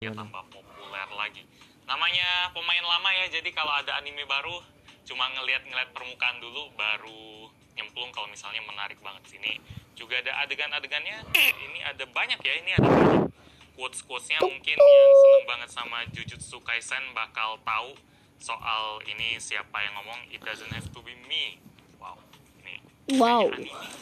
ya tambah populer lagi. Namanya pemain lama ya, jadi kalau ada anime baru cuma ngeliat-ngeliat permukaan dulu baru nyemplung kalau misalnya menarik banget sini. Juga ada adegan-adegannya. Ini ada banyak ya, ini ada banyak quotes-quotesnya mungkin yang seneng banget sama Jujutsu Kaisen bakal tahu soal ini siapa yang ngomong it doesn't have to be me. Wow. Ini Wow. anime.